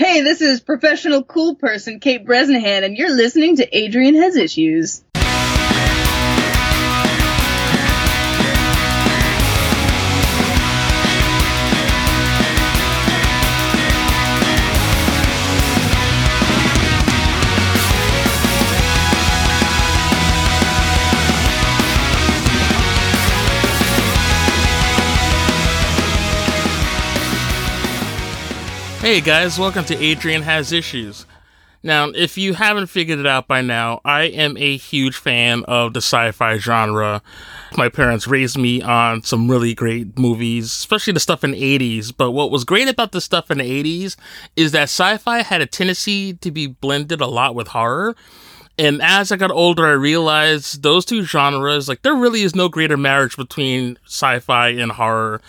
Hey, this is professional cool person Kate Bresnahan, and you're listening to Adrian Has Issues. Hey guys, welcome to Adrian Has Issues. Now, if you haven't figured it out by now, I am a huge fan of the sci fi genre. My parents raised me on some really great movies, especially the stuff in the 80s. But what was great about the stuff in the 80s is that sci fi had a tendency to be blended a lot with horror. And as I got older, I realized those two genres, like, there really is no greater marriage between sci fi and horror.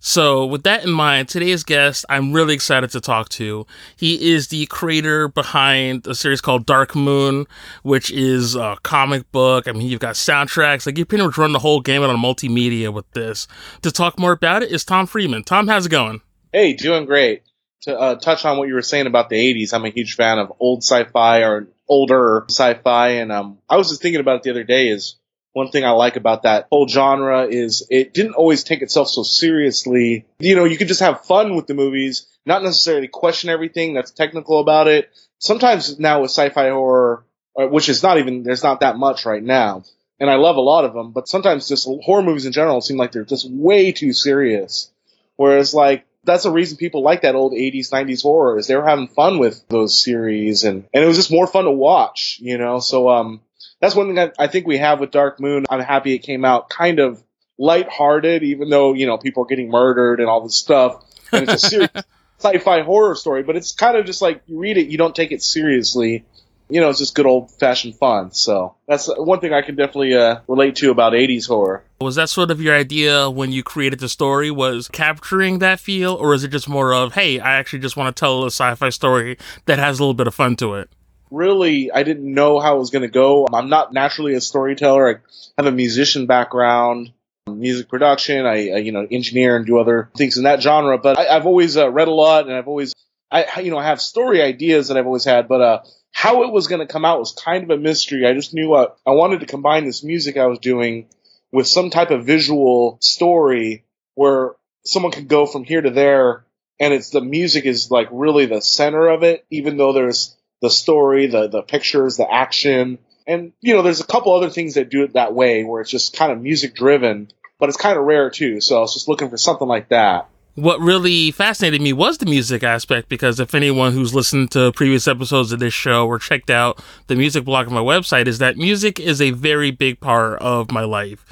So, with that in mind, today's guest I'm really excited to talk to. He is the creator behind a series called Dark Moon, which is a comic book. I mean, you've got soundtracks. Like, you pretty much run the whole gamut on multimedia with this. To talk more about it is Tom Freeman. Tom, how's it going? Hey, doing great. To uh, touch on what you were saying about the 80s, I'm a huge fan of old sci-fi or older sci-fi, and um, I was just thinking about it the other day. Is one thing I like about that whole genre is it didn't always take itself so seriously. You know, you could just have fun with the movies, not necessarily question everything that's technical about it. Sometimes now with sci-fi horror, uh, which is not even, there's not that much right now. And I love a lot of them, but sometimes just horror movies in general seem like they're just way too serious. Whereas like, that's the reason people like that old 80s, 90s horror is they were having fun with those series and, and it was just more fun to watch, you know? So, um, that's one thing I think we have with Dark Moon. I'm happy it came out kind of lighthearted, even though, you know, people are getting murdered and all this stuff. And it's a serious sci-fi horror story, but it's kind of just like you read it, you don't take it seriously. You know, it's just good old fashioned fun. So that's one thing I can definitely uh, relate to about 80s horror. Was that sort of your idea when you created the story? Was capturing that feel, or is it just more of, hey, I actually just want to tell a sci-fi story that has a little bit of fun to it? Really, I didn't know how it was going to go. I'm not naturally a storyteller. I have a musician background, music production. I, I you know, engineer and do other things in that genre. But I, have always uh, read a lot, and I've always, I, you know, I have story ideas that I've always had. But uh, how it was going to come out was kind of a mystery. I just knew uh, I wanted to combine this music I was doing with some type of visual story where someone could go from here to there and it's the music is like really the center of it, even though there's the story, the the pictures, the action, and you know, there's a couple other things that do it that way where it's just kind of music driven, but it's kind of rare too. So I was just looking for something like that. What really fascinated me was the music aspect because if anyone who's listened to previous episodes of this show or checked out the music blog on my website, is that music is a very big part of my life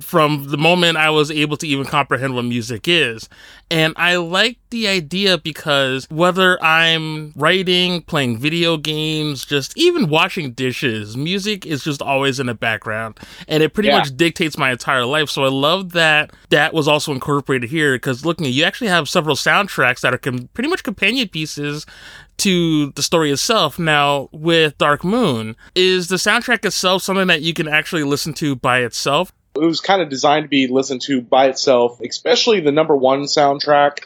from the moment I was able to even comprehend what music is. And I like the idea because whether I'm writing, playing video games, just even washing dishes, music is just always in the background and it pretty yeah. much dictates my entire life. So I love that that was also incorporated here because looking at you actually have several soundtracks that are com- pretty much companion pieces to the story itself. Now, with Dark Moon, is the soundtrack itself something that you can actually listen to by itself? It was kind of designed to be listened to by itself, especially the number one soundtrack.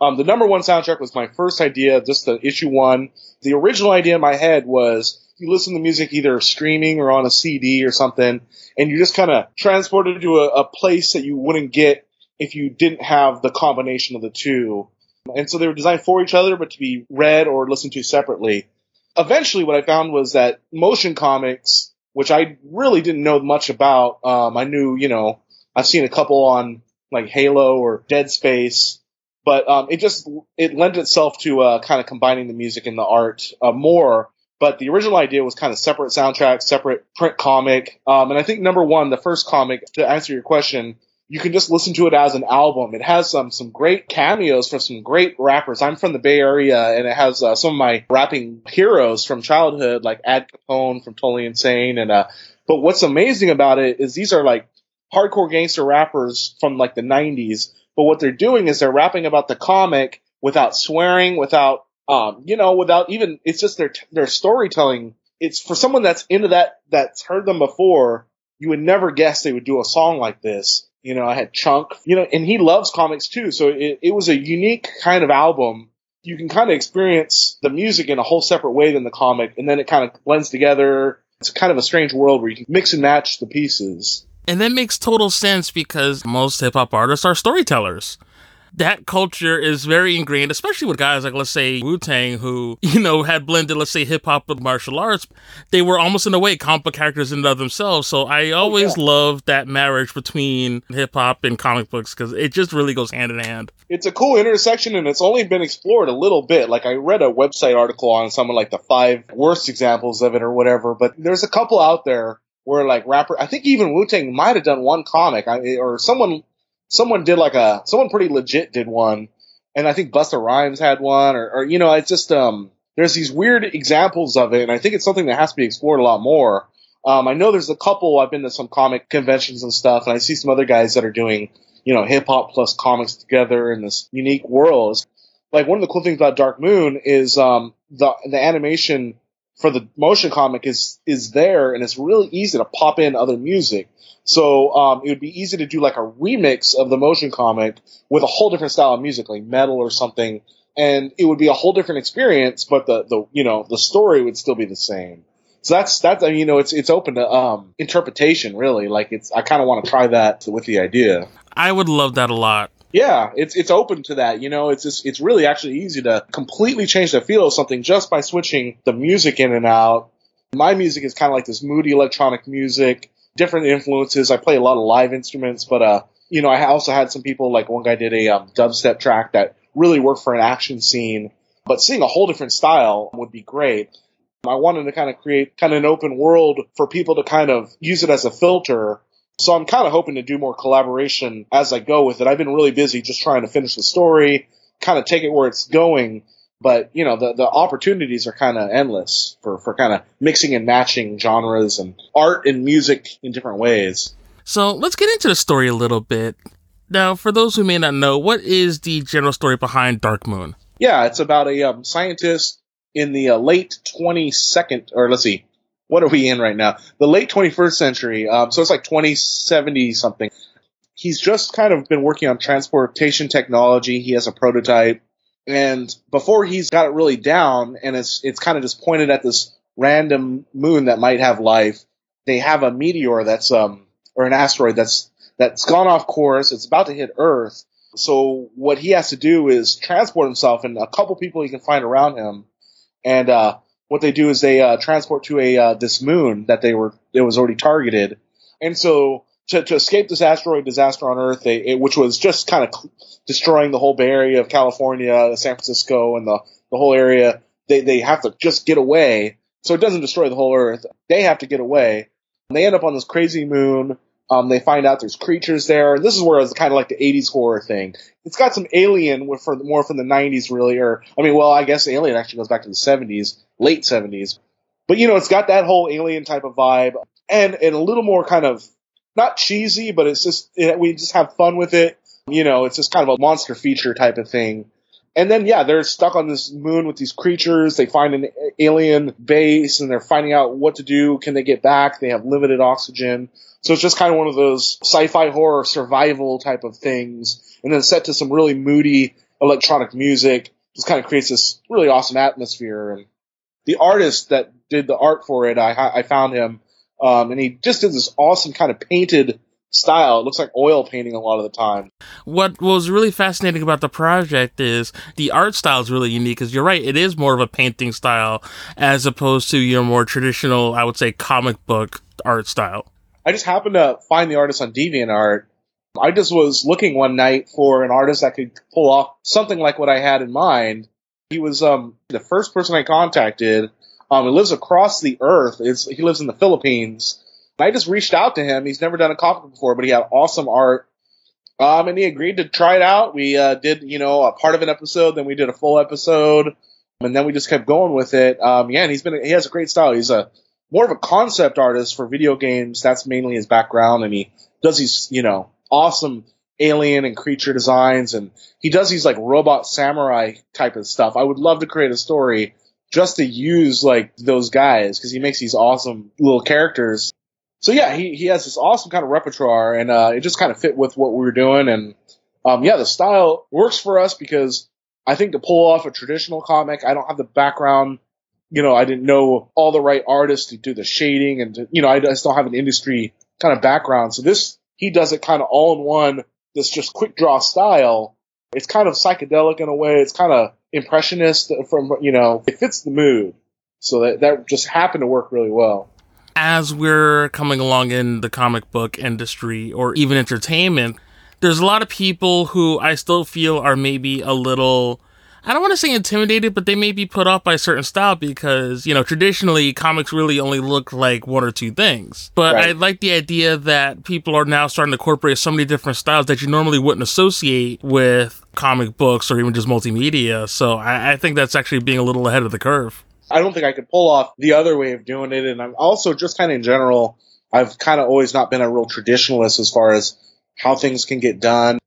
Um, the number one soundtrack was my first idea, just the issue one. The original idea in my head was you listen to music either streaming or on a CD or something, and you just kind of transported to a, a place that you wouldn't get if you didn't have the combination of the two. And so they were designed for each other, but to be read or listened to separately. Eventually, what I found was that motion comics which I really didn't know much about. Um, I knew, you know, I've seen a couple on like Halo or Dead Space, but um, it just it lent itself to uh, kind of combining the music and the art uh, more. But the original idea was kind of separate soundtrack, separate print comic, um, and I think number one, the first comic, to answer your question, you can just listen to it as an album. It has some some great cameos from some great rappers. I'm from the Bay Area, and it has uh, some of my rapping heroes from childhood, like Ad Capone from Totally Insane. And uh, but what's amazing about it is these are like hardcore gangster rappers from like the 90s. But what they're doing is they're rapping about the comic without swearing, without um, you know, without even. It's just their their storytelling. It's for someone that's into that that's heard them before. You would never guess they would do a song like this you know, I had Chunk, you know, and he loves comics too. So it, it was a unique kind of album you can kind of experience the music in a whole separate way than the comic, and then it kind of blends together. It's kind of a strange world where you can mix and match the pieces. And that makes total sense because most hip hop artists are storytellers that culture is very ingrained, especially with guys like, let's say, Wu Tang, who, you know, had blended, let's say, hip hop with martial arts. They were almost in a way comic book characters in and of themselves. So I oh, always oh, yeah. loved that marriage between hip hop and comic books because it just really goes hand in hand. It's a cool intersection and it's only been explored a little bit. Like I read a website article on some of like the five worst examples of it or whatever, but there's a couple out there where like rapper, I think even Wu Tang might have done one comic or someone someone did like a someone pretty legit did one, and I think Busta Rhymes had one, or, or you know, it's just um, there's these weird examples of it, and I think it's something that has to be explored a lot more. Um, I know there's a couple. I've been to some comic conventions and stuff, and I see some other guys that are doing, you know, hip hop plus comics together in this unique world. Like one of the cool things about Dark Moon is um, the the animation for the motion comic is is there, and it's really easy to pop in other music. So um, it would be easy to do like a remix of the motion comic with a whole different style of music, like metal or something, and it would be a whole different experience. But the the you know the story would still be the same. So that's that's you know it's it's open to um, interpretation really. Like it's I kind of want to try that with the idea. I would love that a lot. Yeah, it's it's open to that. You know, it's just it's really actually easy to completely change the feel of something just by switching the music in and out. My music is kind of like this moody electronic music, different influences. I play a lot of live instruments, but uh, you know, I also had some people like one guy did a um, dubstep track that really worked for an action scene. But seeing a whole different style would be great. I wanted to kind of create kind of an open world for people to kind of use it as a filter so I'm kind of hoping to do more collaboration as I go with it. I've been really busy just trying to finish the story, kind of take it where it's going. But, you know, the, the opportunities are kind of endless for, for kind of mixing and matching genres and art and music in different ways. So let's get into the story a little bit. Now, for those who may not know, what is the general story behind Dark Moon? Yeah, it's about a um, scientist in the uh, late 22nd, or let's see, what are we in right now? The late 21st century. Um, so it's like 2070 something. He's just kind of been working on transportation technology. He has a prototype. And before he's got it really down and it's, it's kind of just pointed at this random moon that might have life, they have a meteor that's, um, or an asteroid that's, that's gone off course. It's about to hit Earth. So what he has to do is transport himself and a couple people he can find around him and, uh, what they do is they uh, transport to a uh, this moon that they were it was already targeted, and so to, to escape this asteroid disaster on Earth, they, it, which was just kind of destroying the whole Bay Area of California, San Francisco, and the the whole area, they they have to just get away. So it doesn't destroy the whole Earth. They have to get away. And they end up on this crazy moon. Um, they find out there's creatures there. This is where it's kind of like the 80s horror thing. It's got some Alien for more from the 90s, really. Or I mean, well, I guess Alien actually goes back to the 70s, late 70s. But you know, it's got that whole Alien type of vibe, and and a little more kind of not cheesy, but it's just it, we just have fun with it. You know, it's just kind of a monster feature type of thing. And then, yeah, they're stuck on this moon with these creatures. They find an alien base and they're finding out what to do. Can they get back? They have limited oxygen. So it's just kind of one of those sci-fi horror survival type of things. And then set to some really moody electronic music. Just kind of creates this really awesome atmosphere. And the artist that did the art for it, I, I found him. Um, and he just did this awesome kind of painted style. It looks like oil painting a lot of the time. What was really fascinating about the project is the art style is really unique because you're right, it is more of a painting style as opposed to your more traditional, I would say, comic book art style. I just happened to find the artist on DeviantArt. I just was looking one night for an artist that could pull off something like what I had in mind. He was um, the first person I contacted. Um, he lives across the earth. It's, he lives in the Philippines. I just reached out to him. He's never done a comic before, but he had awesome art. Um, and he agreed to try it out. We uh, did, you know, a part of an episode, then we did a full episode, and then we just kept going with it. Um, yeah, and he's been he has a great style. He's a more of a concept artist for video games. That's mainly his background, and he does these, you know, awesome alien and creature designs, and he does these like robot samurai type of stuff. I would love to create a story just to use like those guys because he makes these awesome little characters. So yeah, he he has this awesome kind of repertoire, and uh, it just kind of fit with what we were doing, and um, yeah, the style works for us because I think to pull off a traditional comic, I don't have the background. You know, I didn't know all the right artists to do the shading and to, you know, I just don't have an industry kind of background. So this, he does it kind of all in one, this just quick draw style. It's kind of psychedelic in a way. It's kind of impressionist from, you know, it fits the mood. So that, that just happened to work really well as we're coming along in the comic book industry or even entertainment, there's a lot of people who I still feel are maybe a little I don't want to say intimidated, but they may be put off by a certain style because, you know, traditionally comics really only look like one or two things. But right. I like the idea that people are now starting to incorporate so many different styles that you normally wouldn't associate with comic books or even just multimedia. So I, I think that's actually being a little ahead of the curve. I don't think I could pull off the other way of doing it. And I'm also just kind of in general, I've kind of always not been a real traditionalist as far as how things can get done.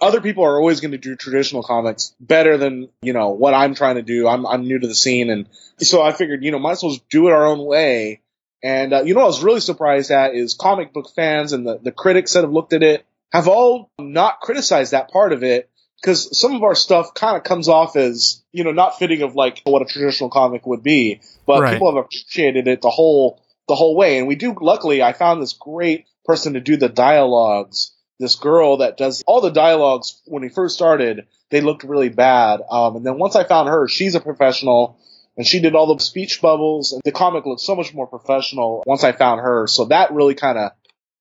Other people are always going to do traditional comics better than, you know, what I'm trying to do. I'm, I'm new to the scene. And so I figured, you know, might as well do it our own way. And, uh, you know, I was really surprised at is comic book fans and the, the critics that have looked at it have all not criticized that part of it because some of our stuff kind of comes off as you know not fitting of like what a traditional comic would be, but right. people have appreciated it the whole the whole way. And we do. Luckily, I found this great person to do the dialogues. This girl that does all the dialogues when we first started, they looked really bad. Um, and then once I found her, she's a professional and she did all the speech bubbles and the comic looked so much more professional once I found her. So that really kind of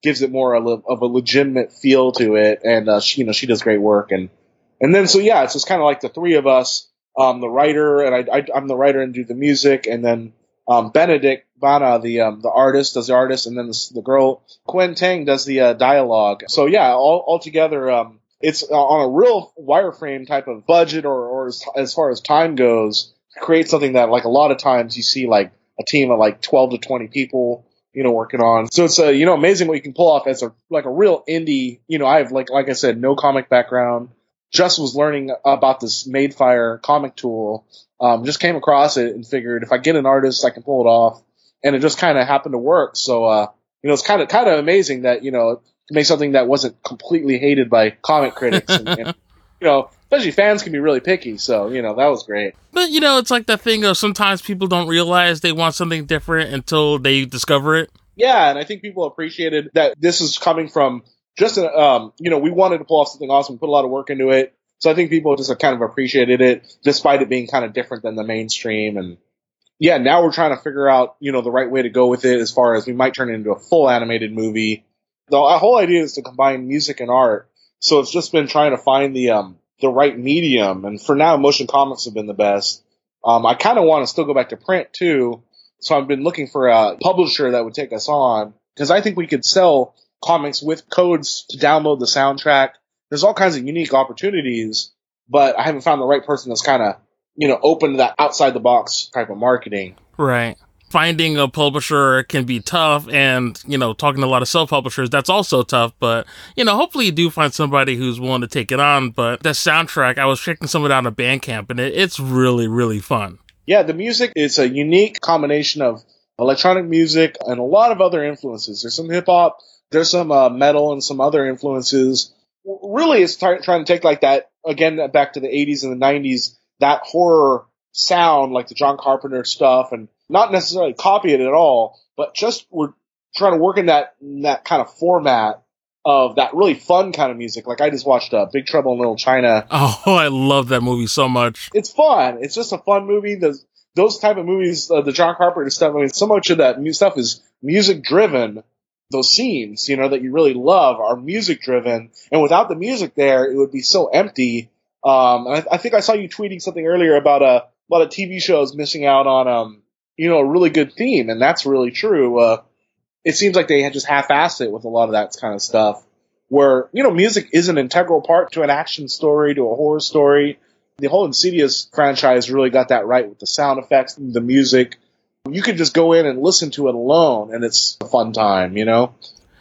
gives it more of a legitimate feel to it. And, uh, she, you know, she does great work and and then so yeah, it's just kind of like the three of us, um, the writer, and I, am the writer and do the music, and then um, Benedict Bana, the um, the artist, does the artist, and then the, the girl Quinn Tang does the uh, dialogue. So yeah, all all together, um, it's on a real wireframe type of budget, or or as, as far as time goes, create something that like a lot of times you see like a team of like 12 to 20 people you know, working on. So it's, uh, you know, amazing what you can pull off as a, like a real indie, you know, I have like, like I said, no comic background just was learning about this Madefire comic tool. Um, just came across it and figured if I get an artist, I can pull it off. And it just kind of happened to work. So, uh, you know, it's kind of, kind of amazing that, you know, to make something that wasn't completely hated by comic critics and, and you know, especially fans can be really picky. So, you know, that was great. But, you know, it's like that thing of sometimes people don't realize they want something different until they discover it. Yeah. And I think people appreciated that this is coming from just um, you know, we wanted to pull off something awesome. We put a lot of work into it. So I think people just kind of appreciated it, despite it being kind of different than the mainstream. And yeah, now we're trying to figure out, you know, the right way to go with it as far as we might turn it into a full animated movie. The whole idea is to combine music and art. So it's just been trying to find the, um, the right medium. And for now, motion comics have been the best. Um, I kind of want to still go back to print too. So I've been looking for a publisher that would take us on because I think we could sell comics with codes to download the soundtrack. There's all kinds of unique opportunities, but I haven't found the right person that's kind of, you know, open to that outside the box type of marketing. Right. Finding a publisher can be tough, and you know, talking to a lot of self publishers, that's also tough. But you know, hopefully, you do find somebody who's willing to take it on. But the soundtrack, I was checking some of it out on Bandcamp, and it, it's really, really fun. Yeah, the music is a unique combination of electronic music and a lot of other influences. There's some hip hop, there's some uh, metal and some other influences. Really, it's trying to take like that again back to the 80s and the 90s. That horror sound, like the John Carpenter stuff, and not necessarily copy it at all, but just we're trying to work in that in that kind of format of that really fun kind of music. Like I just watched uh, Big Trouble in Little China. Oh, I love that movie so much. It's fun. It's just a fun movie. Those those type of movies, uh, the John Carpenter stuff. I mean, so much of that stuff is music driven those scenes, you know, that you really love are music driven. And without the music there, it would be so empty. Um, and I, I, think I saw you tweeting something earlier about a, a lot of TV shows missing out on, um, you know, a really good theme. And that's really true. Uh, it seems like they had just half-assed it with a lot of that kind of stuff where, you know, music is an integral part to an action story, to a horror story. The whole Insidious franchise really got that right with the sound effects, the music, you could just go in and listen to it alone and it's a fun time, you know?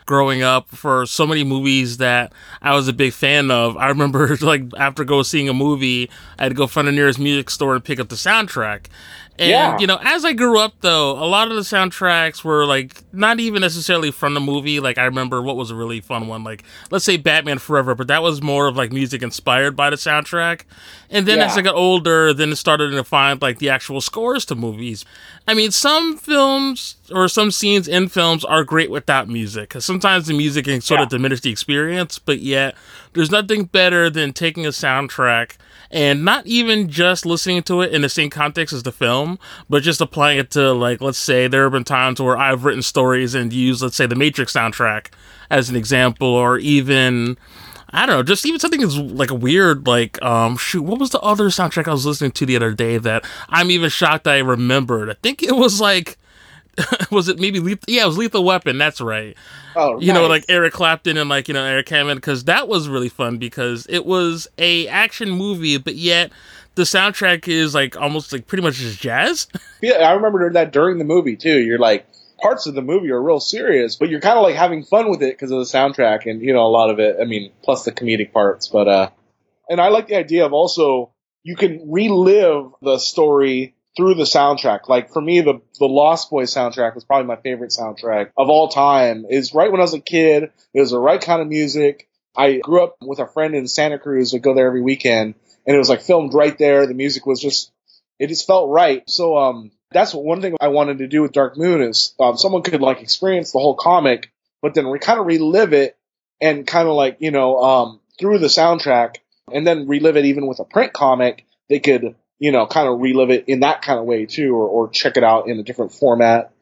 growing up for so many movies that I was a big fan of. I remember like after go seeing a movie, I had to go find the nearest music store and pick up the soundtrack. And Yeah. you know, as I grew up though, a lot of the soundtracks were like not even necessarily from the movie. Like I remember what was a really fun one, like let's say Batman Forever, but that was more of like music inspired by the soundtrack. And then as I got older, then it started to find like the actual scores to movies. I mean, some films or some scenes in films are great without music because sometimes the music can sort of diminish the experience, but yet there's nothing better than taking a soundtrack and not even just listening to it in the same context as the film, but just applying it to like let's say there have been times where I've written stories and used let's say the Matrix soundtrack as an example, or even I don't know, just even something that's like a weird like um shoot, what was the other soundtrack I was listening to the other day that I'm even shocked I remembered? I think it was like was it maybe lethal? Yeah, it was Lethal Weapon. That's right Oh, you know, like Eric Clapton and like you know Eric Hammond, because that was really fun because it was a action movie, but yet the soundtrack is like almost like pretty much just jazz. Yeah, I remember that during the movie too. You're like parts of the movie are real serious, but you're kind of like having fun with it because of the soundtrack and you know a lot of it. I mean, plus the comedic parts. But uh, and I like the idea of also you can relive the story through the soundtrack. Like for me, the the Lost Boys soundtrack was probably my favorite soundtrack of all time. Is right when I was a kid. It was the right kind of music. I grew up with a friend in Santa Cruz. Would go there every weekend, and it was like filmed right there. The music was just it just felt right. So um, that's one thing I wanted to do with Dark Moon is um, someone could like experience the whole comic, but then re- kind of relive it and kind of like you know um, through the soundtrack, and then relive it even with a print comic. They could you know kind of relive it in that kind of way too, or, or check it out in a different format.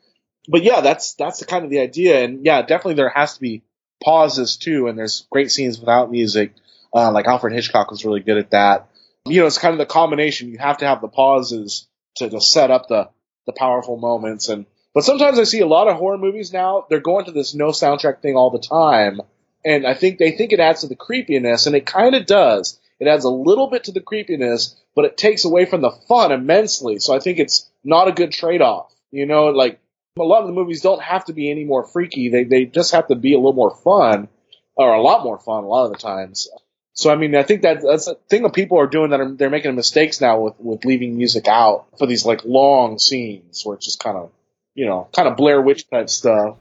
But yeah, that's that's the kind of the idea, and yeah, definitely there has to be pauses too, and there's great scenes without music. Uh, like Alfred Hitchcock was really good at that you know, it's kind of the combination. You have to have the pauses to, to set up the, the powerful moments. And, but sometimes I see a lot of horror movies now, they're going to this no soundtrack thing all the time. And I think they think it adds to the creepiness, and it kind of does. It adds a little bit to the creepiness, but it takes away from the fun immensely. So I think it's not a good trade off. You know, like a lot of the movies don't have to be any more freaky. They, they just have to be a little more fun, or a lot more fun a lot of the times. So I mean, I think that that's a thing that people are doing that are, they're making mistakes now with with leaving music out for these like long scenes where it's just kind of you know kind of Blair Witch type stuff.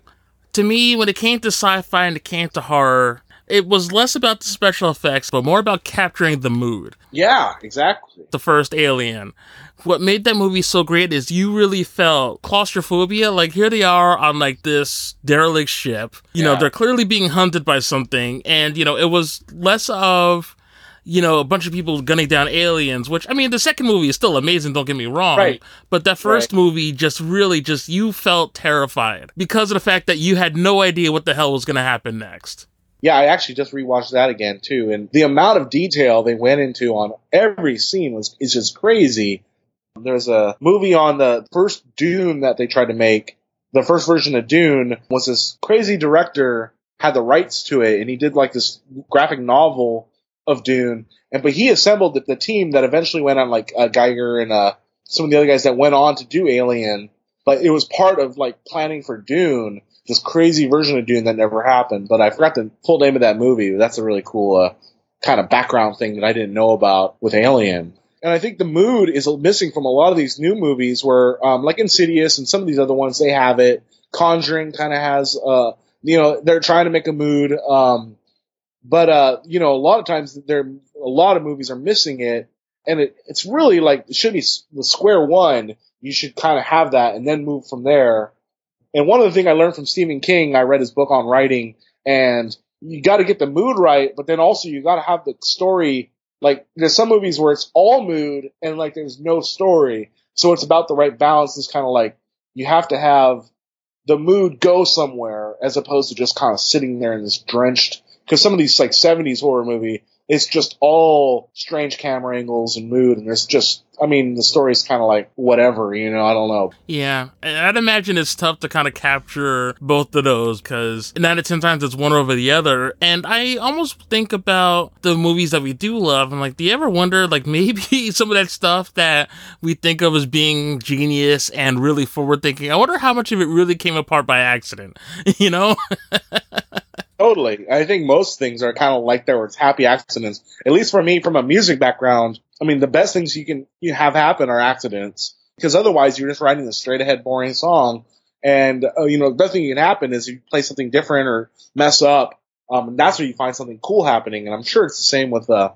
to me, when it came to sci-fi and it came to horror, it was less about the special effects, but more about capturing the mood. Yeah, exactly. The first Alien. What made that movie so great is you really felt claustrophobia. Like here they are on like this derelict ship. You know, they're clearly being hunted by something, and you know, it was less of you know, a bunch of people gunning down aliens, which I mean, the second movie is still amazing, don't get me wrong. Right. But that first Right. movie just really just you felt terrified because of the fact that you had no idea what the hell was going to happen next. Yeah, I actually just rewatched that again too, and the amount of detail they went into on every scene was is just crazy. There's a movie on the first Dune that they tried to make. The first version of Dune was this crazy director had the rights to it, and he did like this graphic novel of Dune. And but he assembled the, the team that eventually went on like uh, Giger and uh, some of the other guys that went on to do Alien. But it was part of like planning for Dune, this crazy version of Dune that never happened. But I forgot the full name of that movie. That's a really cool uh, kind of background thing that I didn't know about with Alien. And I think the mood is missing from a lot of these new movies where, um, like Insidious and some of these other ones, they have it. Conjuring kind of has, uh, you know, they're trying to make a mood. Um, but, uh, you know, a lot of times there, a lot of movies are missing it. And it, it's really like, it should be the square one. You should kind of have that and then move from there. And one of the things I learned from Stephen King, I read his book on writing and you got to get the mood right, but then also you got to have the story. Like there's some movies where it's all mood and like there's no story. So it's about the right balance. It's kind of like you have to have the mood go somewhere as opposed to just kind of sitting there in this drenched. Because some of these like 70s horror movie, it's just all strange camera angles and mood, and it's just, I mean, the story's kind of like whatever, you know. I don't know. Yeah, I'd imagine it's tough to kind of capture both of those because nine of ten times it's one over the other. And I almost think about the movies that we do love. I'm like, do you ever wonder, like, maybe some of that stuff that we think of as being genius and really forward thinking, I wonder how much of it really came apart by accident, you know? Totally. I think most things are kind of like that where it's happy accidents. At least for me, from a music background, I mean, the best things you can you have happen are accidents. because otherwise you're just writing a straight ahead boring song. And, uh, you know, the best thing can happen is you play something different or mess up. Um, that's where you find something cool happening. And I'm sure it's the same with, uh,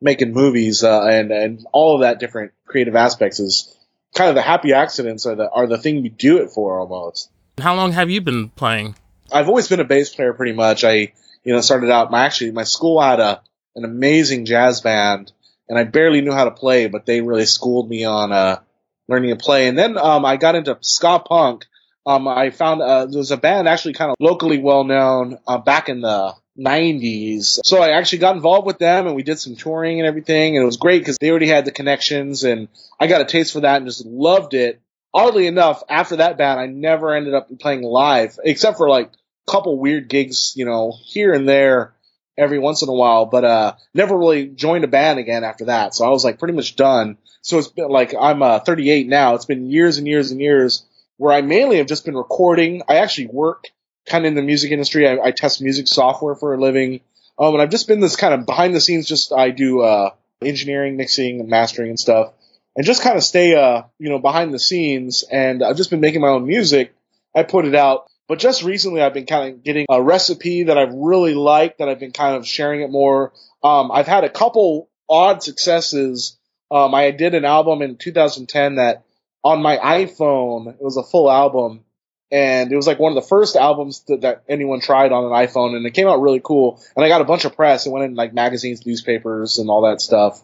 making movies, uh, and, and all of that different creative aspects is kind of the happy accidents are the, are the thing you do it for almost. How long have you been playing? I've always been a bass player pretty much. I, you know, started out, my, actually, my school had a, an amazing jazz band and I barely knew how to play, but they really schooled me on, uh, learning to play. And then, um, I got into ska punk. Um, I found, uh, there was a band actually kind of locally well known, uh, back in the 90s. So I actually got involved with them and we did some touring and everything. And it was great because they already had the connections and I got a taste for that and just loved it. Oddly enough, after that band, I never ended up playing live except for like couple weird gigs, you know, here and there every once in a while, but, uh, never really joined a band again after that. So I was like pretty much done. So it's been like, I'm, uh, 38 now. It's been years and years and years where I mainly have just been recording. I actually work kind of in the music industry. I, I test music software for a living. Um, and I've just been this kind of behind the scenes, just I do, uh, engineering, mixing mastering and stuff and just kind of stay, uh, you know, behind the scenes. And I've just been making my own music. I put it out, but just recently I've been kind of getting a recipe that I've really liked that I've been kind of sharing it more. Um, I've had a couple odd successes. Um, I did an album in 2010 that on my iPhone, it was a full album and it was like one of the first albums that, that, anyone tried on an iPhone, and it came out really cool. And I got a bunch of press. It went in like magazines, newspapers, and all that stuff.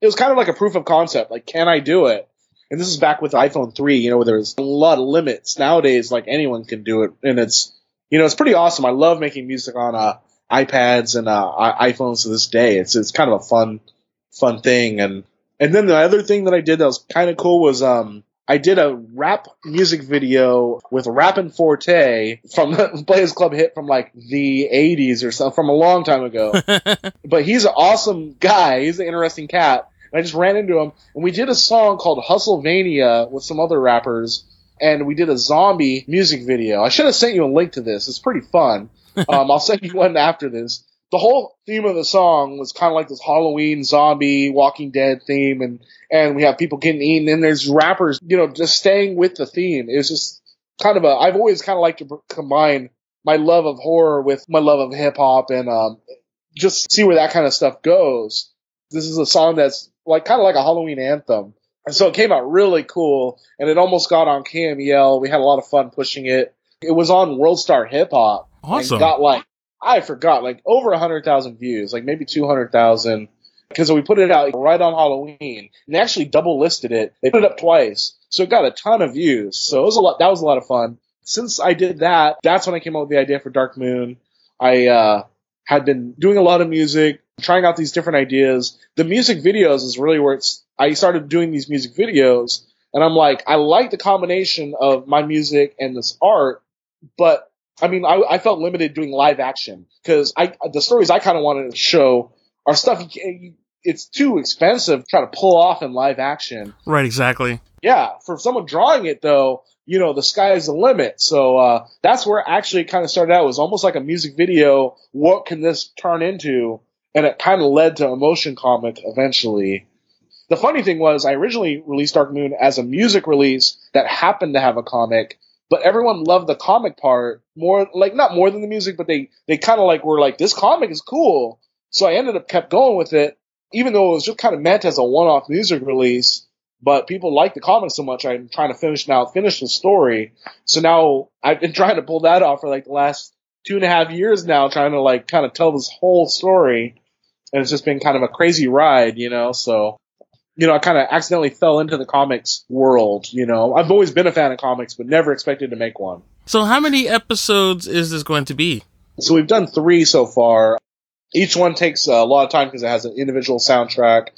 It was kind of like a proof of concept. Like, can I do it? And this is back with iPhone 3, you know, where there's a lot of limits. Nowadays, like anyone can do it, and it's, you know, it's pretty awesome. I love making music on uh, iPads and uh, iPhones to this day. It's it's kind of a fun, fun thing. And and then the other thing that I did that was kind of cool was um I did a rap music video with Rappin' 4-Tay from the Playaz Club hit from like the 80s or something, from a long time ago. but he's an awesome guy. He's an interesting cat. And I just ran into him, and we did a song called Hustlemania with some other rappers, and we did a zombie music video. I should have sent you a link to this. It's pretty fun. Um, I'll send you one after this the whole theme of the song was kind of like this Halloween zombie Walking Dead theme, and and we have people getting eaten, and there's rappers, you know, just staying with the theme. It was just kind of a. I've always kind of liked to combine my love of horror with my love of hip hop, and um, just see where that kind of stuff goes. This is a song that's like kind of like a Halloween anthem. And so it came out really cool, and it almost got on KMEL. We had a lot of fun pushing it. It was on World Star Hip Hop. Awesome. And got like I forgot, like over a hundred thousand views, like maybe two hundred thousand, because we put it out right on Halloween, and they actually double listed it. They put it up twice, so it got a ton of views. So it was a lot. That was a lot of fun. Since I did that, that's when I came up with the idea for Dark Moon. I uh, had been doing a lot of music, trying out these different ideas. The music videos is really where it's. I started doing these music videos, and I'm like, I like the combination of my music and this art, but I mean, I, I felt limited doing live action because I the stories I kind of wanted to show are stuff you, it's too expensive to try to pull off in live action. Right, exactly. Yeah, for someone drawing it though, you know, the sky is the limit. So uh, that's where actually kind of started out. It was almost like a music video. What can this turn into? And it kind of led to a motion comic eventually. The funny thing was, I originally released Dark Moon as a music release that happened to have a comic, but everyone loved the comic part more, like not more than the music, but they they kind of like were like this comic is cool. So I ended up kept going with it, even though it was just kind of meant as a one-off music release. But people like the comic so much, I'm trying to finish now, finish the story. So now I've been trying to pull that off for like the last two and a half years now, trying to like kind of tell this whole story. And it's just been kind of a crazy ride, you know, so you know, I kind of accidentally fell into the comics world. You know, I've always been a fan of comics, but never expected to make one. So, how many episodes is this going to be? So, we've done three so far. Each one takes a lot of time because it has an individual soundtrack.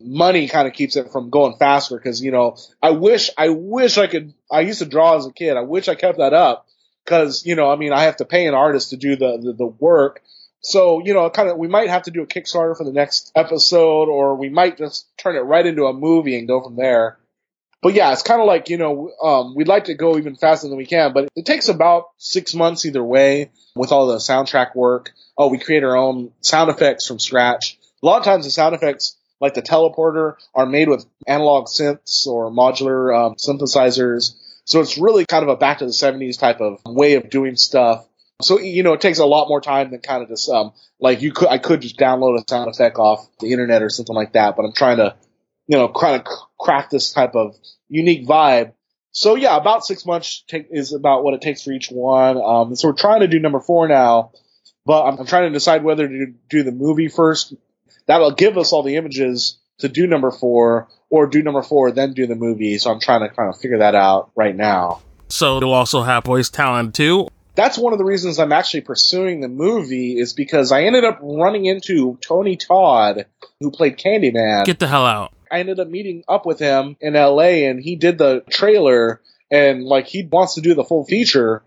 Money kind of keeps it from going faster because, you know, I wish, I wish I could, I used to draw as a kid. I wish I kept that up because, you know, I mean, I have to pay an artist to do the, the, the work so, you know, kind of, we might have to do a Kickstarter for the next episode, or we might just turn it right into a movie and go from there. But yeah, it's kind of like, you know, um, we'd like to go even faster than we can, but it takes about six months either way with all the soundtrack work. Oh, we create our own sound effects from scratch. A lot of times the sound effects like the teleporter, are made with analog synths or modular um, synthesizers. So it's really kind of a back to the 70s type of way of doing stuff. So you know, it takes a lot more time than kind of just um like you could I could just download a sound effect off the internet or something like that. But I'm trying to you know kind of craft this type of unique vibe. So yeah, about six months take, is about what it takes for each one. Um, so we're trying to do number four now, but I'm, I'm trying to decide whether to do the movie first. That'll give us all the images to do number four, or do number four then do the movie. So I'm trying to kind of figure that out right now. So it'll also have voice talent too. That's one of the reasons I'm actually pursuing the movie is because I ended up running into Tony Todd, who played Candyman. Get the hell out. I ended up meeting up with him in LA and he did the trailer and like he wants to do the full feature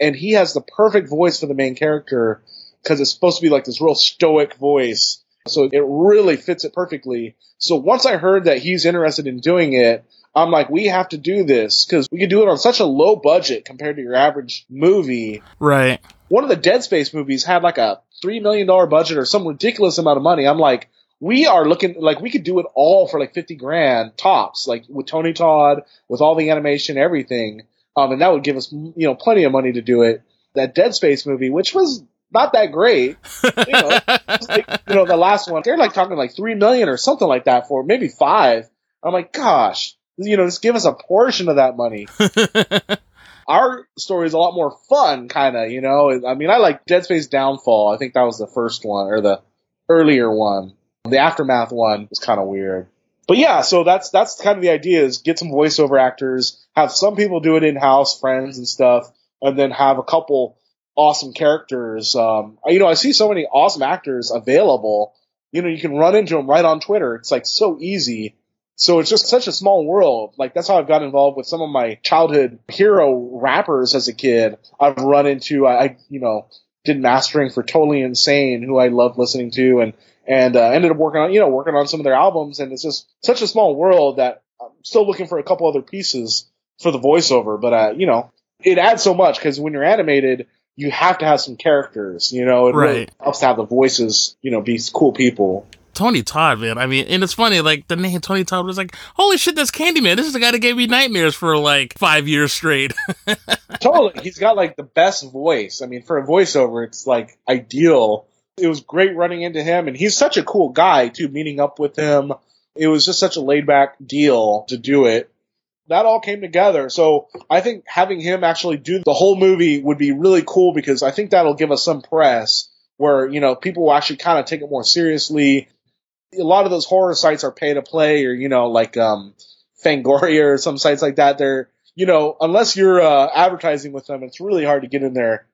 and he has the perfect voice for the main character because it's supposed to be like this real stoic voice. So it really fits it perfectly. So once I heard that he's interested in doing it, I'm like, we have to do this because we can do it on such a low budget compared to your average movie. Right. One of the Dead Space movies had like a $3 million budget or some ridiculous amount of money. I'm like, we are looking like we could do it all for like 50 grand tops, like with Tony Todd, with all the animation, everything. Um, and that would give us, you know, plenty of money to do it. That Dead Space movie, which was not that great, you know, like, you know, the last one, they're like talking like three million or something like that for maybe five. I'm like, gosh, you know, just give us a portion of that money. Our story is a lot more fun, kind of, you know. I mean, I like Dead Space Downfall. I think that was the first one or the earlier one. The aftermath one was kind of weird. But yeah, so that's that's kind of the idea is get some voiceover actors, have some people do it in house, friends and stuff, and then have a couple awesome characters. Um, you know, I see so many awesome actors available. You know, you can run into them right on Twitter. It's like so easy. So it's just such a small world. Like that's how I've got involved with some of my childhood hero rappers as a kid. I've run into, I, you know, did mastering for Totally Insane, who I love listening to, and and uh, ended up working on you know working on some of their albums. And it's just such a small world that I'm still looking for a couple other pieces for the voiceover. But uh, you know, it adds so much because when you're animated, you have to have some characters. You know, it right. really helps to have the voices. You know, be cool people. Tony Todd, man. I mean, and it's funny, like the name Tony Todd was like, holy shit, that's Candyman. This is the guy that gave me nightmares for like five years straight. totally. He's got like the best voice. I mean, for a voiceover, it's like ideal. It was great running into him, and he's such a cool guy too. Meeting up with him, it was just such a laid back deal to do it. That all came together. So I think having him actually do the whole movie would be really cool because I think that'll give us some press where, you know, people will actually kind of take it more seriously. A lot of those horror sites are pay to play or, you know, like, um, Fangoria or some sites like that. They're, you know, unless you're, uh, advertising with them, it's really hard to get in there,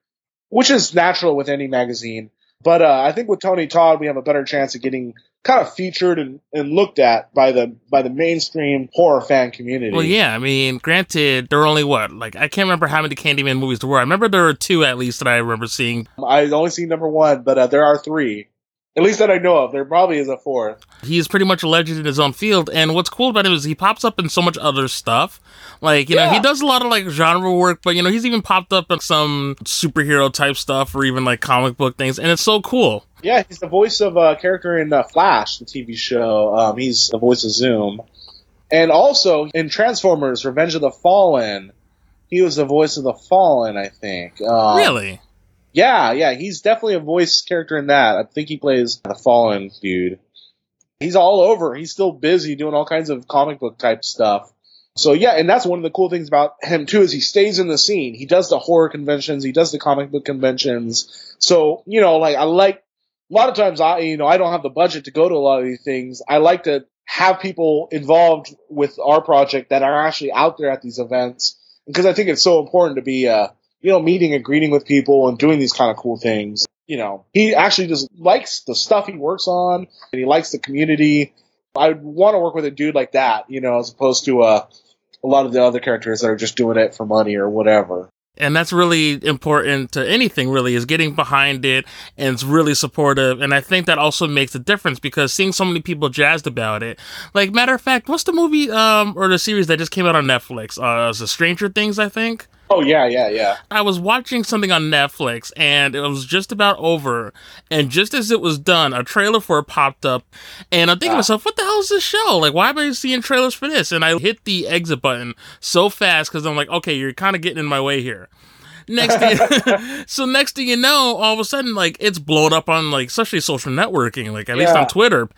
which is natural with any magazine. But uh, I think with Tony Todd, we have a better chance of getting kind of featured and, and looked at by the by the mainstream horror fan community. Well, yeah, I mean, granted, there are only what like I can't remember how many Candyman movies there were. I remember there were two at least that I remember seeing. I only seen number one, but uh, there are three. At least that I know of. There probably is a fourth. He's pretty much a legend in his own field, and what's cool about him is he pops up in so much other stuff. Like, you yeah. know, he does a lot of like genre work, but you know, he's even popped up in some superhero type stuff or even like comic book things, and it's so cool. Yeah, he's the voice of a character in uh, Flash, the TV show. Um, he's the voice of Zoom. And also in Transformers Revenge of the Fallen, he was the voice of the Fallen, I think. Um, really? Yeah, yeah, he's definitely a voice character in that. I think he plays the Fallen dude. He's all over. He's still busy doing all kinds of comic book type stuff. So yeah, and that's one of the cool things about him too is he stays in the scene. He does the horror conventions, he does the comic book conventions. So, you know, like I like a lot of times I you know, I don't have the budget to go to a lot of these things. I like to have people involved with our project that are actually out there at these events because I think it's so important to be uh you know, meeting and greeting with people and doing these kind of cool things. You know, he actually just likes the stuff he works on and he likes the community. I would want to work with a dude like that, you know, as opposed to uh, a lot of the other characters that are just doing it for money or whatever. And that's really important to anything, really, is getting behind it and it's really supportive. And I think that also makes a difference because seeing so many people jazzed about it. Like, matter of fact, what's the movie um, or the series that just came out on Netflix? Uh, it's the Stranger Things, I think. Oh yeah, yeah, yeah. I was watching something on Netflix and it was just about over. And just as it was done, a trailer for it popped up. And I'm thinking to Ah. myself, what the hell is this show? Like, why am I seeing trailers for this? And I hit the exit button so fast because I'm like, okay, you're kind of getting in my way here. Next thing, so next thing you know, all of a sudden, like it's blown up on like especially social networking, like at least on Twitter.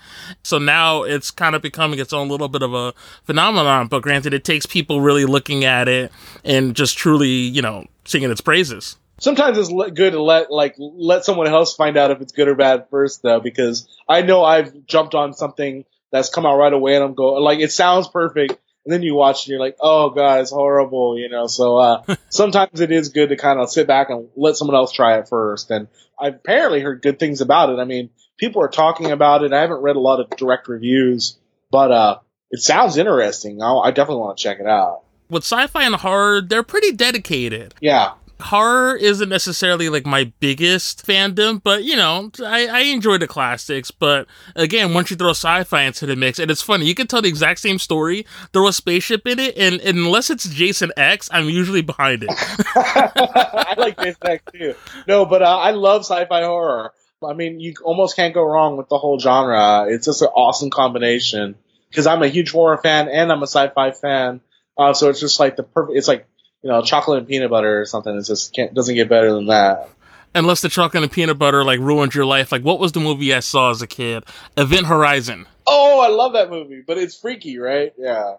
So now it's kind of becoming its own little bit of a phenomenon. But granted, it takes people really looking at it and just truly, you know, singing its praises. Sometimes it's good to let like let someone else find out if it's good or bad first, though, because I know I've jumped on something that's come out right away, and I'm going like it sounds perfect, and then you watch and you're like, oh god, it's horrible, you know. So uh, sometimes it is good to kind of sit back and let someone else try it first. And I've apparently heard good things about it. I mean, people are talking about it. I haven't read a lot of direct reviews, but uh, it sounds interesting. I'll, I definitely want to check it out. With sci-fi and horror, they're pretty dedicated. Yeah. Horror isn't necessarily like my biggest fandom, but you know, I, I enjoy the classics. But again, once you throw sci-fi into the mix, and it's funny, you can tell the exact same story, throw a spaceship in it, and, and unless it's Jason X, I'm usually behind it. I like this X too. No, but uh, I love sci-fi horror. I mean, you almost can't go wrong with the whole genre. It's just an awesome combination. Because I'm a huge horror fan and I'm a sci-fi fan, uh, so it's just like the perfect. It's like you know, chocolate and peanut butter or something. It just can't doesn't get better than that. Unless the chocolate and peanut butter like ruined your life. Like, what was the movie I saw as a kid? Event Horizon. Oh, I love that movie, but it's freaky, right? Yeah.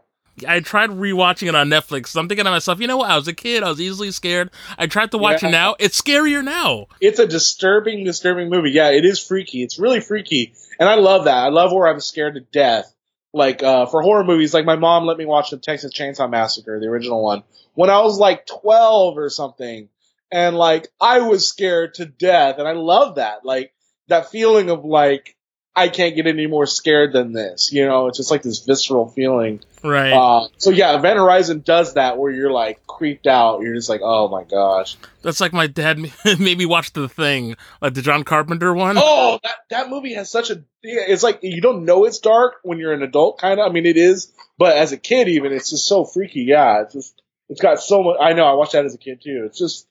I tried rewatching it on Netflix. So I'm thinking to myself, you know what? I was a kid. I was easily scared. I tried to watch Yeah. it now. It's scarier now. It's a disturbing, disturbing movie. Yeah, it is freaky. It's really freaky, and I love that. I love where I'm scared to death. Like uh, for horror movies, like my mom let me watch the Texas Chainsaw Massacre, the original one, when I was like 12 or something, and like I was scared to death, and I love that. Like that feeling of like I can't get any more scared than this. You know, it's just like this visceral feeling. Right. Uh, so yeah, Event Horizon does that where you're like creeped out. You're just like, oh my gosh. That's like my dad made me watch The Thing, like the John Carpenter one. Oh, that that movie has such a. It's like you don't know it's dark when you're an adult, kind of. I mean, it is, but as a kid, even it's just so freaky. Yeah, it's just it's got so much. I know. I watched that as a kid too. It's just,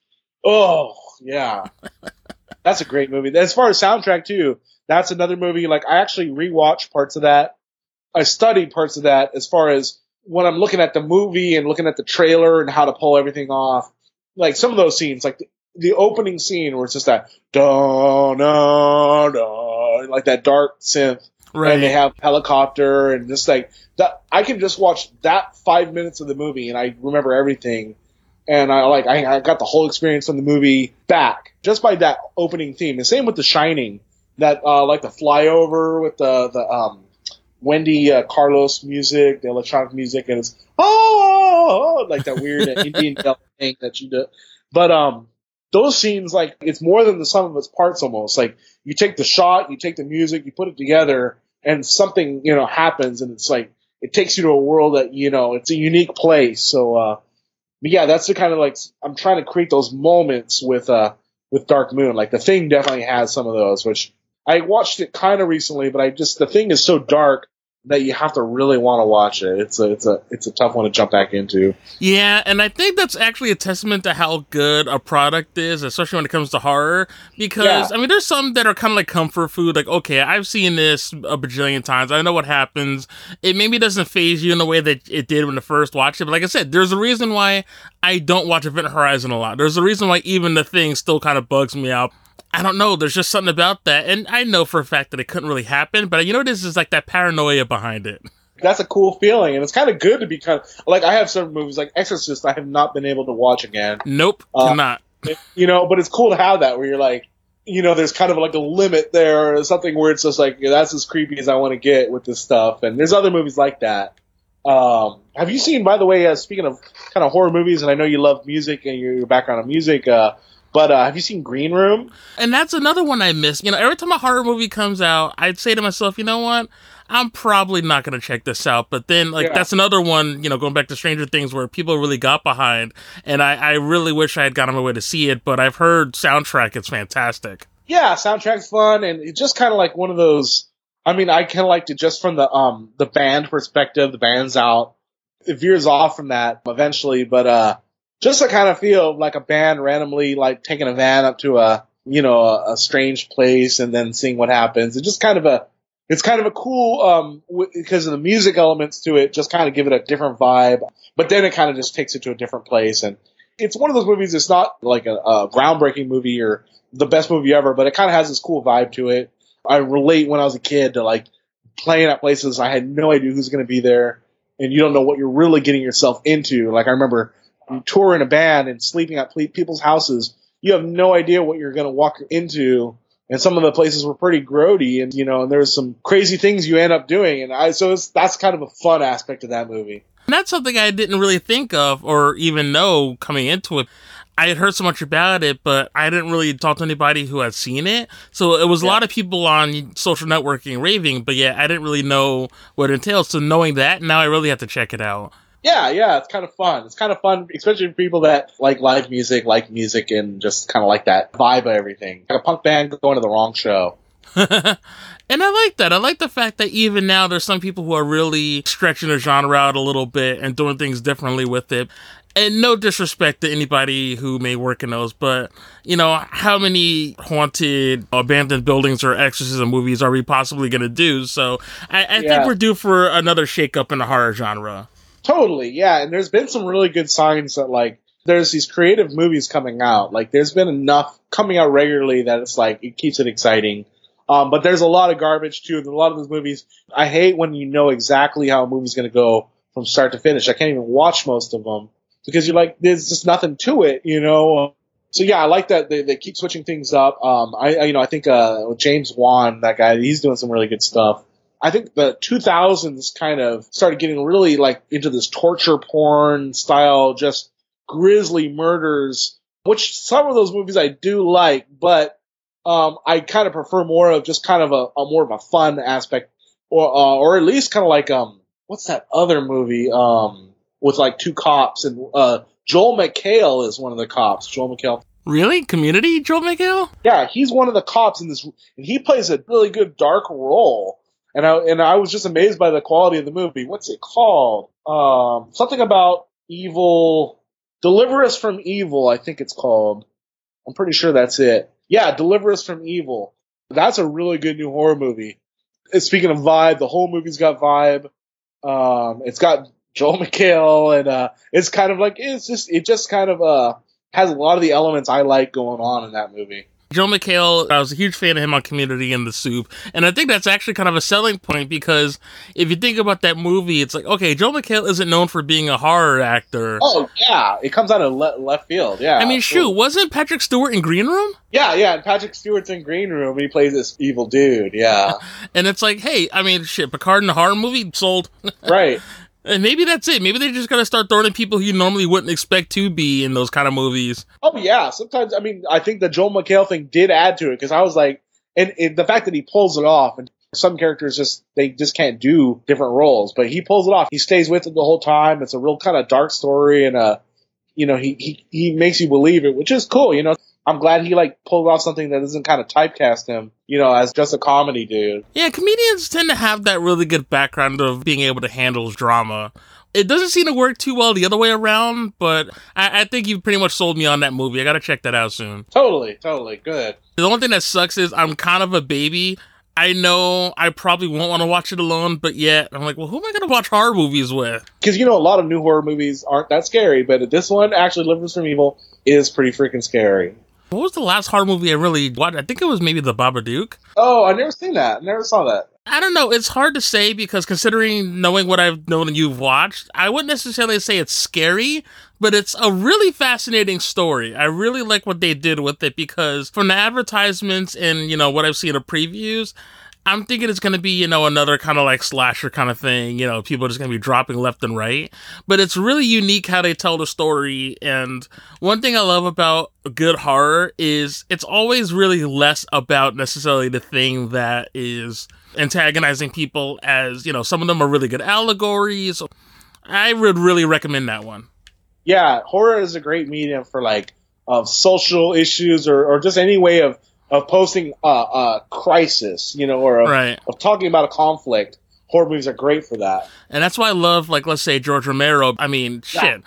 oh yeah, that's a great movie. As far as soundtrack too, that's another movie. Like I actually rewatched parts of that. I studied parts of that as far as when I'm looking at the movie and looking at the trailer and how to pull everything off. Like some of those scenes, like the, the opening scene where it's just that da da da, like that dark synth, right. and they have helicopter and just like that. I can just watch that five minutes of the movie and I remember everything. And I like I, I got the whole experience from the movie back just by that opening theme. The same with The Shining, that uh, like the flyover with the the um, Wendy uh, Carlos music, the electronic music, and it's oh like that weird Indian thing that you do. But um, those scenes like it's more than the sum of its parts almost. Like you take the shot, you take the music, you put it together, and something you know happens, and it's like it takes you to a world that you know it's a unique place. So uh, but yeah, that's the kind of like I'm trying to create those moments with uh with Dark Moon. Like the thing definitely has some of those, which I watched it kind of recently, but I just the thing is so dark that you have to really want to watch it. It's a it's a it's a tough one to jump back into. Yeah, and I think that's actually a testament to how good a product is, especially when it comes to horror. Because Yeah. I mean, there's some that are kind of like comfort food. Like, okay, I've seen this a bajillion times. I know what happens. It maybe doesn't faze you in the way that it did when the first watched it. But like I said, there's a reason why I don't watch Event Horizon a lot. There's a reason why even the thing still kind of bugs me out. I don't know. There's just something about that, and I know for a fact that it couldn't really happen. But you know, this is like that paranoia behind it. That's a cool feeling, and it's kind of good to be kind of like I have some movies like Exorcist I have not been able to watch again. Nope, Uh, cannot. you know, but it's cool to have that where you're like, you know, there's kind of like a limit there, or something where it's just like yeah, that's as creepy as I want to get with this stuff. And there's other movies like that. Um, have you seen, by the way, uh, speaking of kind of horror movies, and I know you love music and your, your background on music, uh, but uh, have you seen Green Room? And that's another one I miss. You know, every time a horror movie comes out, I'd say to myself, you know what? I'm probably not going to check this out. But then, like, Yeah. that's another one, you know, going back to Stranger Things where people really got behind. And I, I really wish I had gotten my way to see it, but I've heard soundtrack, it's fantastic. Yeah, soundtrack's fun, and it's just kind of like one of those. I mean, I kind of liked it just from the um the band perspective. The band's out. It veers off from that eventually, but uh, just to kind of feel like a band randomly like taking a van up to a you know a, a strange place and then seeing what happens. It's just kind of a it's kind of a cool um w- because of the music elements to it. Just kind of give it a different vibe, but then it kind of just takes it to a different place and. It's one of those movies. It's not like a, a groundbreaking movie or the best movie ever, but it kind of has this cool vibe to it. I relate when I was a kid to like playing at places I had no idea who's going to be there, and you don't know what you're really getting yourself into. Like I remember touring in a band and sleeping at people's houses. You have no idea what you're going to walk into, and some of the places were pretty grody, and you know, and there's some crazy things you end up doing, and I so that's kind of a fun aspect of that movie. And that's something I didn't really think of or even know coming into it. I had heard so much about it, but I didn't really talk to anybody who had seen it. So it was yeah. a lot of people on social networking raving, but yeah, I didn't really know what it entails. So knowing that, now I really have to check it out. Yeah, yeah, it's kind of fun. It's kind of fun, especially for people that like live music, like music, and just kind of like that vibe of everything. Like a punk band going to the wrong show. And I like that. I like the fact that even now there's some people who are really stretching the genre out a little bit and doing things differently with it. And no disrespect to anybody who may work in those, but you know, how many haunted, abandoned buildings or exorcism movies are we possibly going to do? So I, I yeah. think we're due for another shakeup in the horror genre. Totally, yeah. And there's been some really good signs that like there's these creative movies coming out. Like there's been enough coming out regularly that it's like it keeps it exciting. Um, but there's a lot of garbage too. a lot of those movies, I hate when you know exactly how a movie's going to go from start to finish. I can't even watch most of them because you're like, there's just nothing to it, you know. So yeah, I like that they, they keep switching things up. Um, I, I you know I think uh, James Wan, that guy, he's doing some really good stuff. I think the 2000s kind of started getting really like into this torture porn style, just grisly murders, which some of those movies I do like, but um, I kind of prefer more of just kind of a, a more of a fun aspect, or uh, or at least kind of like um, what's that other movie um with like two cops and uh Joel McHale is one of the cops. Joel McHale. Really? Community Joel McHale? Yeah, he's one of the cops in this, and he plays a really good dark role. And I and I was just amazed by the quality of the movie. What's it called? Um, something about evil. Deliver us from evil. I think it's called. I'm pretty sure that's it yeah, Deliver Us from Evil. That's a really good new horror movie. Speaking of vibe, the whole movie's got vibe. Um, it's got Joel McHale, and uh, it's kind of like it's just it just kind of uh has a lot of the elements I like going on in that movie. Joe McHale, I was a huge fan of him on Community and The Soup, and I think that's actually kind of a selling point because if you think about that movie, it's like okay, Joe McHale isn't known for being a horror actor. Oh yeah, it comes out of le- left field. Yeah, I mean, shoot, wasn't Patrick Stewart in Green Room? Yeah, yeah, Patrick Stewart's in Green Room. He plays this evil dude. Yeah, and it's like, hey, I mean, shit, Picard in a horror movie sold. right. And maybe that's it. Maybe they just gotta start throwing in people you normally wouldn't expect to be in those kind of movies. Oh yeah, sometimes I mean I think the Joel McHale thing did add to it because I was like, and, and, the fact that he pulls it off, and some characters just they just can't do different roles, but he pulls it off. He stays with it the whole time. It's a real kind of dark story, and uh, you know he he he makes you believe it, which is cool. You know, I'm glad he like pulled off something that doesn't kind of typecast him, you know, as just a comedy dude. Yeah, comedians tend to have that really good background of being able to handle drama. It doesn't seem to work too well the other way around, but I, I think you pretty much sold me on that movie. I gotta check that out soon. Totally, totally, good. The only thing that sucks is I'm kind of a baby. I know I probably won't want to watch it alone, but yet I'm like, well, who am I going to watch horror movies with? Because you know, a lot of new horror movies aren't that scary, but this one, actually, Deliver Us from Evil, is pretty freaking scary. What was the last horror movie I really watched? I think it was maybe The Babadook. Oh, I never seen that. Never saw that. I don't know. It's hard to say because considering knowing what I've known and you've watched, I wouldn't necessarily say it's scary, but it's a really fascinating story. I really like what they did with it because from the advertisements and, you know, what I've seen of previews, I'm thinking it's going to be, you know, another kind of like slasher kind of thing. You know, people are just going to be dropping left and right. But it's really unique how they tell the story. And one thing I love about good horror is it's always really less about necessarily the thing that is antagonizing people, as, you know, some of them are really good allegories. I would really recommend that one. Yeah, horror is a great medium for like of social issues or, or just any way of of posting a, a crisis, you know, or a, right. of talking about a conflict. Horror movies are great for that. And that's why I love, like, let's say George Romero. I mean, shit.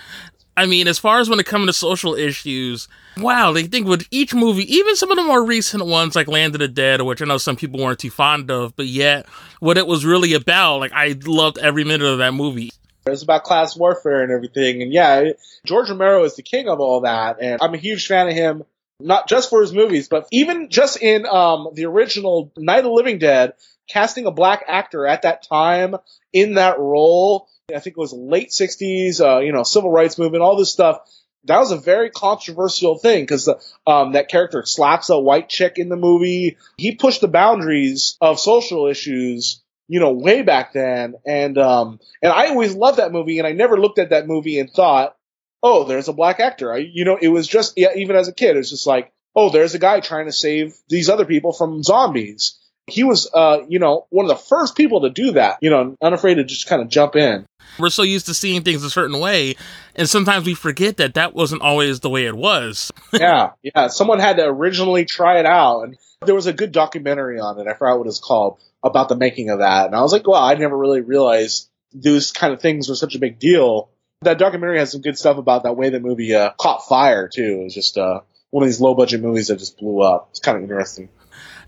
I mean, as far as when it comes to social issues, wow, they think with each movie, even some of the more recent ones like Land of the Dead, which I know some people weren't too fond of, but yet what it was really about, like I loved every minute of that movie. It was about class warfare and everything. And yeah, George Romero is the king of all that. And I'm a huge fan of him, not just for his movies, but even just in um, the original Night of the Living Dead, casting a black actor at that time in that role. I think it was late 60s, uh, you know, civil rights movement, all this stuff. That was a very controversial thing because um, that character slaps a white chick in the movie. He pushed the boundaries of social issues you know, way back then. And, um, and I always loved that movie and I never looked at that movie and thought, oh, there's a black actor. I, you know, it was just, yeah, even as a kid, it was just like, oh, there's a guy trying to save these other people from zombies. He was, uh, you know, one of the first people to do that, you know, unafraid to just kind of jump in. We're so used to seeing things a certain way, and sometimes we forget that that wasn't always the way it was. yeah, yeah. Someone had to originally try it out, and there was a good documentary on it. I forgot what it's called about the making of that. And I was like, wow, I never really realized those kind of things were such a big deal. That documentary has some good stuff about that way the movie uh, caught fire too. It was just uh, one of these low budget movies that just blew up. It's kind of interesting.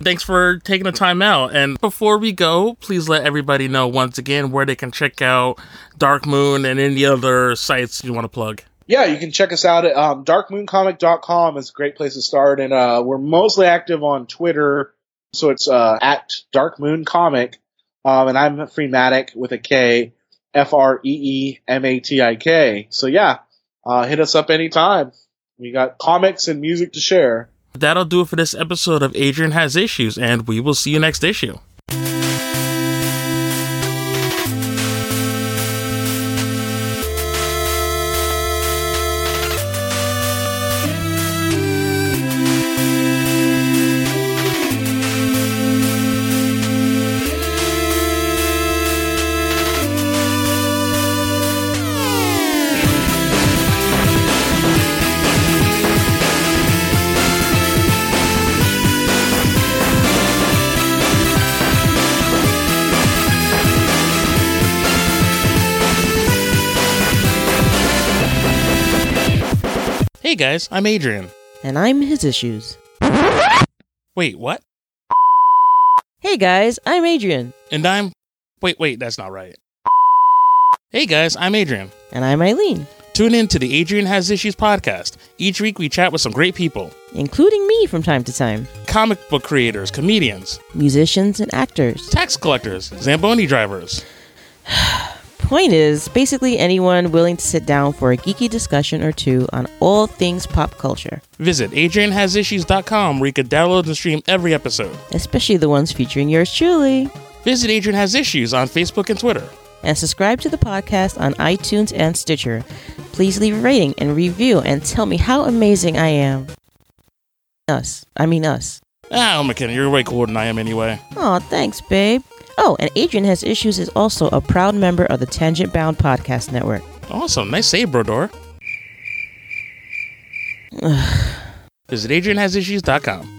Thanks for taking the time out. And before we go, please let everybody know once again where they can check out Dark Moon and any other sites you want to plug. Yeah, you can check us out at um, darkmooncomic.com is a great place to start. And uh, we're mostly active on Twitter so it's uh, at Dark Moon Comic, um, and I'm Freematic with a K, F R E E M A T I K. So yeah, uh, hit us up anytime. We got comics and music to share. That'll do it for this episode of Adrian Has Issues, and we will see you next issue. Hey guys, I'm Adrian. And I'm his issues. Wait, what? Hey guys, I'm Adrian. And I'm. Wait, wait, that's not right. Hey guys, I'm Adrian. And I'm Eileen. Tune in to the Adrian Has Issues podcast. Each week we chat with some great people, including me from time to time comic book creators, comedians, musicians, and actors, tax collectors, Zamboni drivers. point is basically anyone willing to sit down for a geeky discussion or two on all things pop culture. Visit AdrianHasIssues.com where you can download and stream every episode, especially the ones featuring yours truly. Visit Adrian Has Issues on Facebook and Twitter. And subscribe to the podcast on iTunes and Stitcher. Please leave a rating and review and tell me how amazing I am. Us. I mean us. Ah, McKenna, you're way cooler than I am anyway. Oh, thanks, babe. Oh, and Adrian Has Issues is also a proud member of the Tangent Bound Podcast Network. Awesome. Nice save, Brodor. Visit AdrianHasIssues.com.